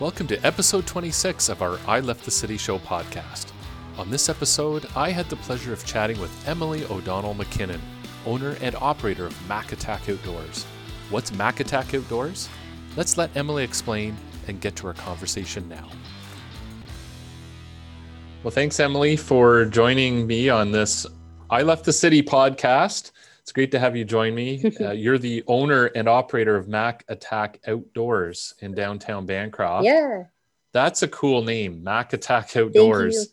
Welcome to episode 26 of our I Left the City Show podcast. On this episode, I had the pleasure of chatting with Emily O'Donnell McKinnon, owner and operator of Mac Attack Outdoors. What's Mac Attack Outdoors? Let's let Emily explain and get to our conversation now. Well, thanks, Emily, for joining me on this I Left the City podcast. It's great to have you join me. Uh, you're the owner and operator of Mac Attack Outdoors in downtown Bancroft. Yeah. That's a cool name, Mac Attack Outdoors. You.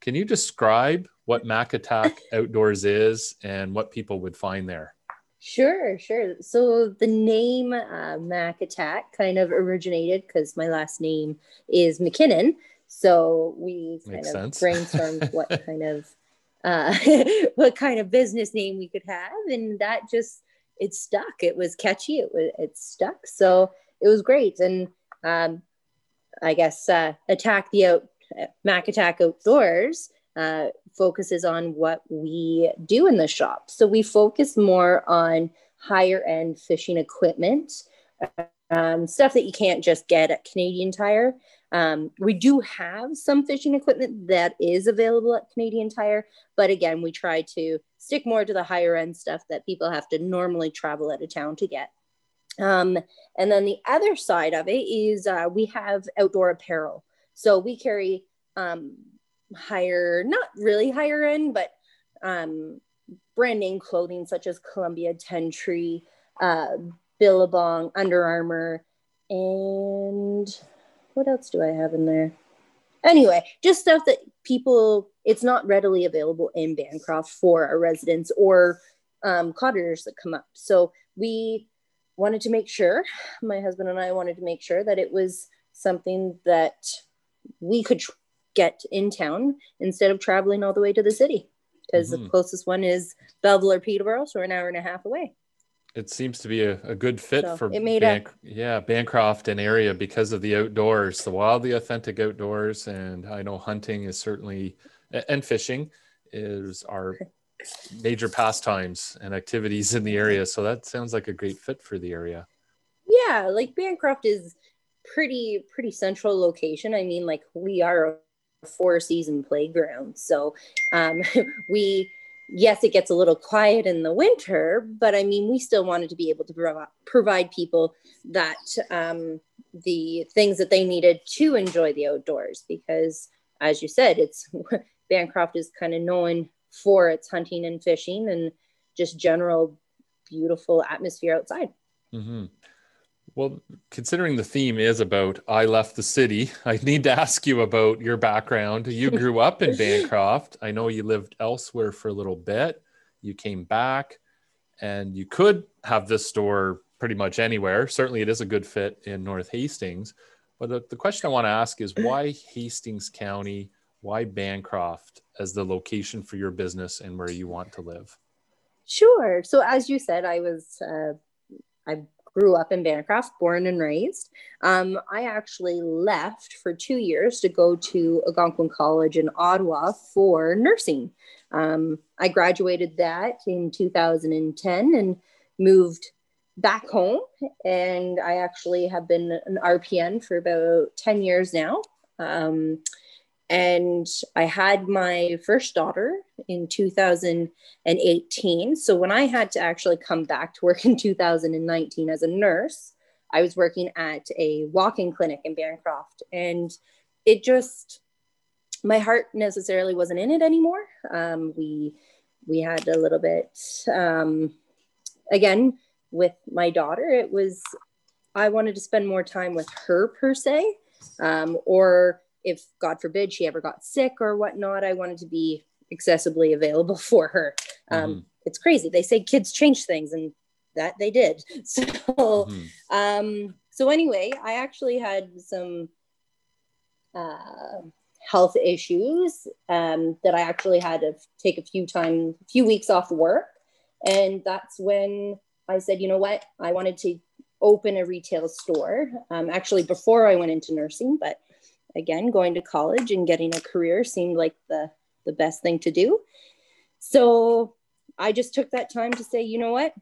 Can you describe what Mac Attack Outdoors is and what people would find there? Sure, sure. So the name uh, Mac Attack kind of originated because my last name is McKinnon. So we Makes kind of sense. brainstormed what kind of uh, what kind of business name we could have, and that just it stuck. It was catchy. It was it stuck. So it was great, and um, I guess uh, attack the out Mac Attack Outdoors uh, focuses on what we do in the shop. So we focus more on higher end fishing equipment, um, stuff that you can't just get at Canadian Tire. Um, we do have some fishing equipment that is available at Canadian Tire, but again, we try to stick more to the higher end stuff that people have to normally travel out of town to get. Um, and then the other side of it is uh, we have outdoor apparel. So we carry um, higher, not really higher end, but um, brand name clothing such as Columbia, Ten Tree, uh, Billabong, Under Armour, and what else do I have in there? Anyway, just stuff that people, it's not readily available in Bancroft for our residents or um, cottagers that come up. So we wanted to make sure, my husband and I wanted to make sure that it was something that we could tr- get in town instead of traveling all the way to the city because mm-hmm. the closest one is Belleville or Peterborough, so we're an hour and a half away it seems to be a, a good fit so for it made Ban- yeah Bancroft and area because of the outdoors, the wildly authentic outdoors, and I know hunting is certainly and fishing is our major pastimes and activities in the area. So that sounds like a great fit for the area. Yeah, like Bancroft is pretty pretty central location. I mean, like we are a four season playground, so um, we yes, it gets a little quiet in the winter, but I mean, we still wanted to be able to prov- provide people that um, the things that they needed to enjoy the outdoors because, as you said, it's Bancroft is kind of known for its hunting and fishing and just general beautiful atmosphere outside. Mm-hmm. Well, considering the theme is about I left the city, I need to ask you about your background. You grew up in Bancroft. I know you lived elsewhere for a little bit. You came back and you could have this store pretty much anywhere. Certainly, it is a good fit in North Hastings. But the, the question I want to ask is why Hastings County? Why Bancroft as the location for your business and where you want to live? Sure. So, as you said, I was uh, I grew up in Bancroft, born and raised. Um, I actually left for two years to go to Algonquin College in Ottawa for nursing. Um, I graduated that in 2010 and moved back home. And I actually have been an RPN for about 10 years now. Um, and I had my first daughter in 2018. So when I had to actually come back to work in 2019 as a nurse, I was working at a walk-in clinic in Bancroft, and it just my heart necessarily wasn't in it anymore. Um, we we had a little bit um, again with my daughter. It was I wanted to spend more time with her per se, um, or if God forbid she ever got sick or whatnot, I wanted to be accessibly available for her. Um, mm-hmm. It's crazy. They say kids change things, and that they did. So, mm-hmm. um, so anyway, I actually had some uh, health issues um, that I actually had to take a few time, a few weeks off work, and that's when I said, you know what, I wanted to open a retail store. Um, actually, before I went into nursing, but again, going to college and getting a career seemed like the, the best thing to do. So I just took that time to say, you know what?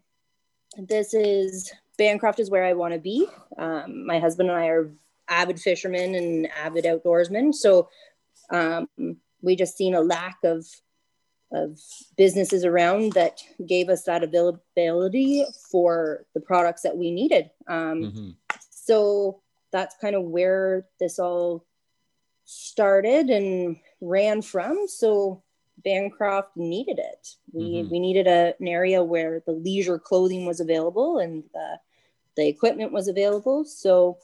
This is Bancroft is where I want to be. Um, my husband and I are avid fishermen and avid outdoorsmen. So um, we just seen a lack of of businesses around that gave us that availability for the products that we needed. Um, mm-hmm. So that's kind of where this all started and ran from. So Bancroft needed it. We mm-hmm. we needed a, an area where the leisure clothing was available and the the equipment was available. So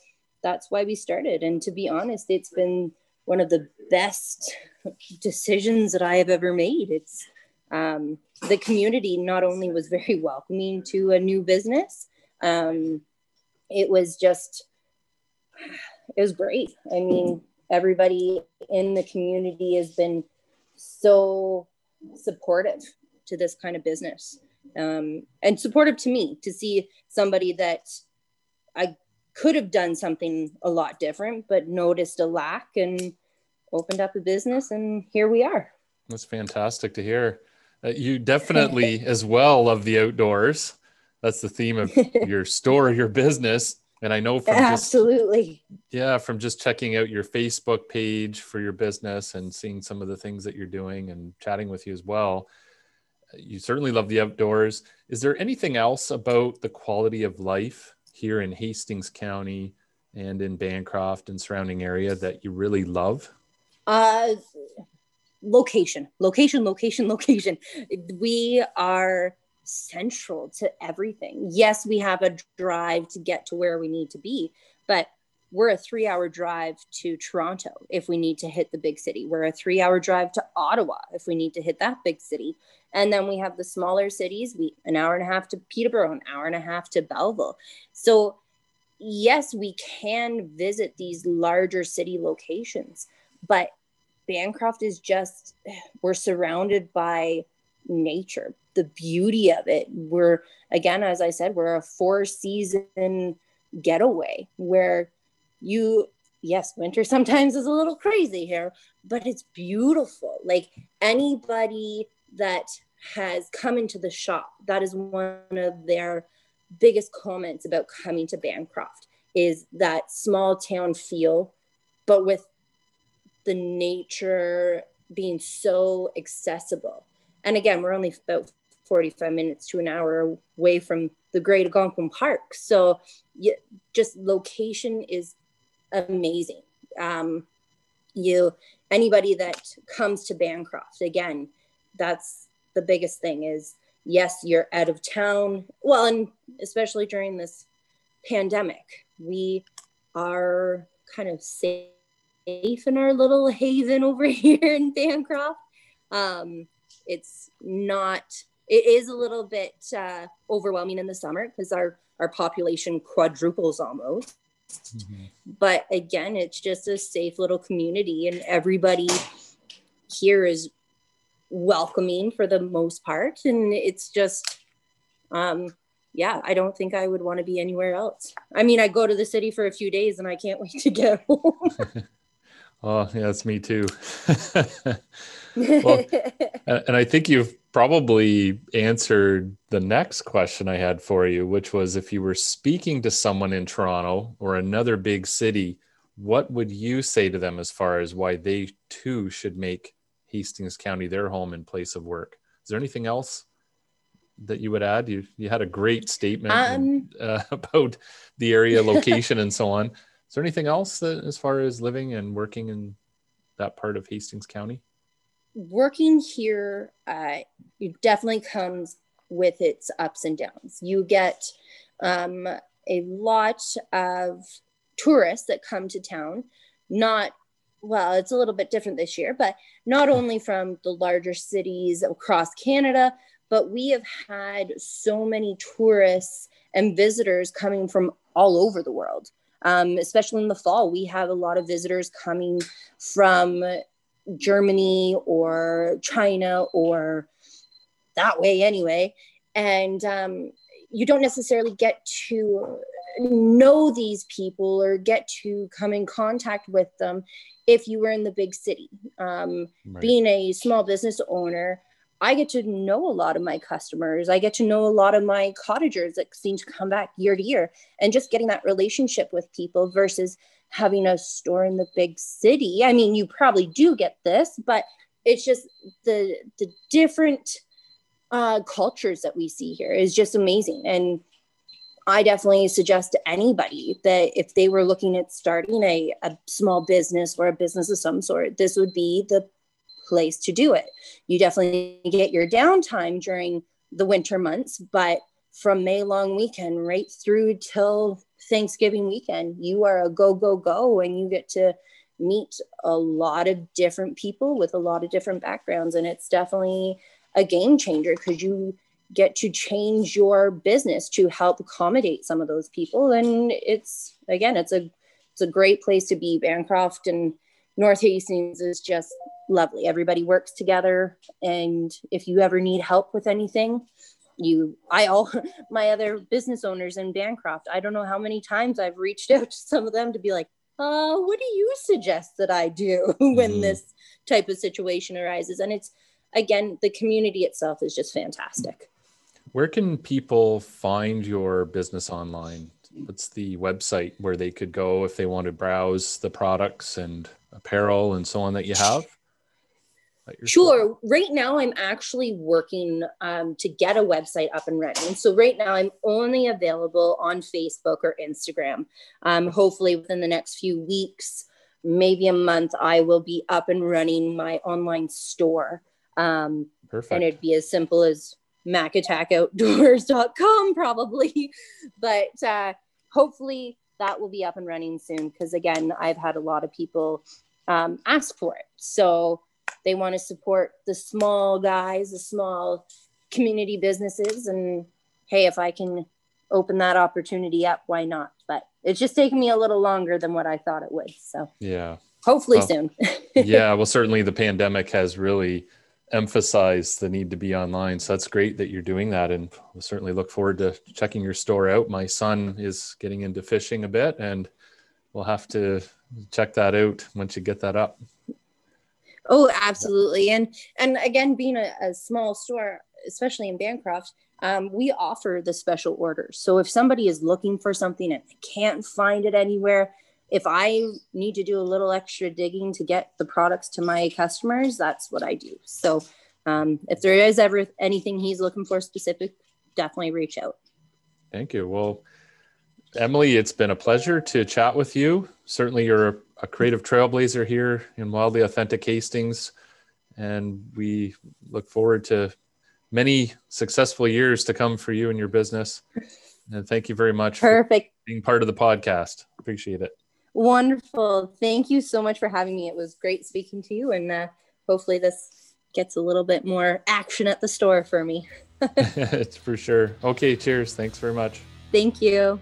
that's why we started. And to be honest, it's been one of the best decisions that I have ever made. It's um, the community not only was very welcoming to a new business, um, it was just it was great. I mean, everybody in the community has been so supportive to this kind of business um, and supportive to me to see somebody that I could have done something a lot different, but noticed a lack and opened up a business, and here we are. That's fantastic to hear. Uh, you definitely, as well, love the outdoors. That's the theme of your store, your business. And I know from absolutely, just, yeah, from just checking out your Facebook page for your business and seeing some of the things that you're doing and chatting with you as well, you certainly love the outdoors. Is there anything else about the quality of life here in Hastings County and in Bancroft and surrounding area that you really love? Uh, location, location, location, location. We are central to everything. Yes, we have a drive to get to where we need to be, but we're a three hour drive to Toronto if we need to hit the big city. We're a three hour drive to Ottawa if we need to hit that big city. And then we have the smaller cities, we an hour and a half to Peterborough, an hour and a half to Belleville. So yes, we can visit these larger city locations, but Bancroft is just we're surrounded by nature the beauty of it. We're, again, as I said, we're a four season getaway where you, yes, winter sometimes is a little crazy here, but it's beautiful. Like anybody that has come into the shop, that is one of their biggest comments about coming to Bancroft is that small town feel, but with the nature being so accessible. And again, we're only about 45 minutes to an hour away from the Great Algonquin Park. So you, just location is amazing. Um, you anybody that comes to Bancroft again, that's the biggest thing is yes, you're out of town. Well, and especially during this pandemic, we are kind of safe in our little haven over here in Bancroft. Um, it's not it is a little bit uh, overwhelming in the summer because our our population quadruples almost. Mm-hmm. But again, it's just a safe little community, and everybody here is welcoming for the most part, and it's just. Um, yeah, I don't think I would want to be anywhere else. I mean, I go to the city for a few days and I can't wait to get home. oh, yeah, that's me too. well, and I think you've probably answered the next question I had for you, which was if you were speaking to someone in Toronto or another big city, what would you say to them as far as why they too should make Hastings County their home and place of work? Is there anything else that you would add? You you had a great statement um, uh, about the area, location, and so on. Is there anything else that, as far as living and working in that part of Hastings County? Working here uh, it definitely comes with its ups and downs. You get um, a lot of tourists that come to town, not well, it's a little bit different this year, but not only from the larger cities across Canada, but we have had so many tourists and visitors coming from all over the world. Um, especially in the fall, we have a lot of visitors coming from Germany or China or that way anyway. And um, you don't necessarily get to know these people or get to come in contact with them if you were in the big city. Um, right. Being a small business owner, I get to know a lot of my customers. I get to know a lot of my cottagers that seem to come back year to year and just getting that relationship with people versus having a store in the big city. I mean, you probably do get this, but it's just the the different uh, cultures that we see here is just amazing. And I definitely suggest to anybody that if they were looking at starting a, a small business or a business of some sort, this would be the place to do it. You definitely get your downtime during the winter months, but from May long weekend right through till Thanksgiving weekend, you are a go, go, go, and you get to meet a lot of different people with a lot of different backgrounds. And it's definitely a game changer because you get to change your business to help accommodate some of those people. And it's again, it's a it's a great place to be. Bancroft and North Hastings is just lovely. Everybody works together. And if you ever need help with anything, you I all my other business owners in Bancroft, I don't know how many times I've reached out to some of them to be like, uh, what do you suggest that I do when mm-hmm. this type of situation arises? And it's again, the community itself is just fantastic. Where can people find your business online? What's the website where they could go if they want to browse the products and apparel and so on that you have? Sure. Right now, I'm actually working um, to get a website up and running. So, right now, I'm only available on Facebook or Instagram. Um, hopefully, within the next few weeks, maybe a month, I will be up and running my online store. Um, Perfect. And it'd be as simple as macattackoutdoors.com, probably. but uh, hopefully, that will be up and running soon because, again, I've had a lot of people um, ask for it. So, they want to support the small guys, the small community businesses. And hey, if I can open that opportunity up, why not? But it's just taken me a little longer than what I thought it would. So, yeah. Hopefully well, soon. yeah. Well, certainly the pandemic has really emphasized the need to be online. So that's great that you're doing that. And we'll certainly look forward to checking your store out. My son is getting into fishing a bit and we'll have to check that out once you get that up. Oh, absolutely. And and again, being a, a small store, especially in Bancroft, um, we offer the special orders. So if somebody is looking for something and can't find it anywhere, if I need to do a little extra digging to get the products to my customers, that's what I do. So um, if there is ever anything he's looking for specific, definitely reach out. Thank you. Well, Emily, it's been a pleasure to chat with you. Certainly, you're a creative trailblazer here in Wildly Authentic Hastings. And we look forward to many successful years to come for you and your business. And thank you very much Perfect. being part of the podcast. Appreciate it. Wonderful. Thank you so much for having me. It was great speaking to you. And uh, hopefully, this gets a little bit more action at the store for me. it's for sure. Okay, cheers. Thanks very much. Thank you.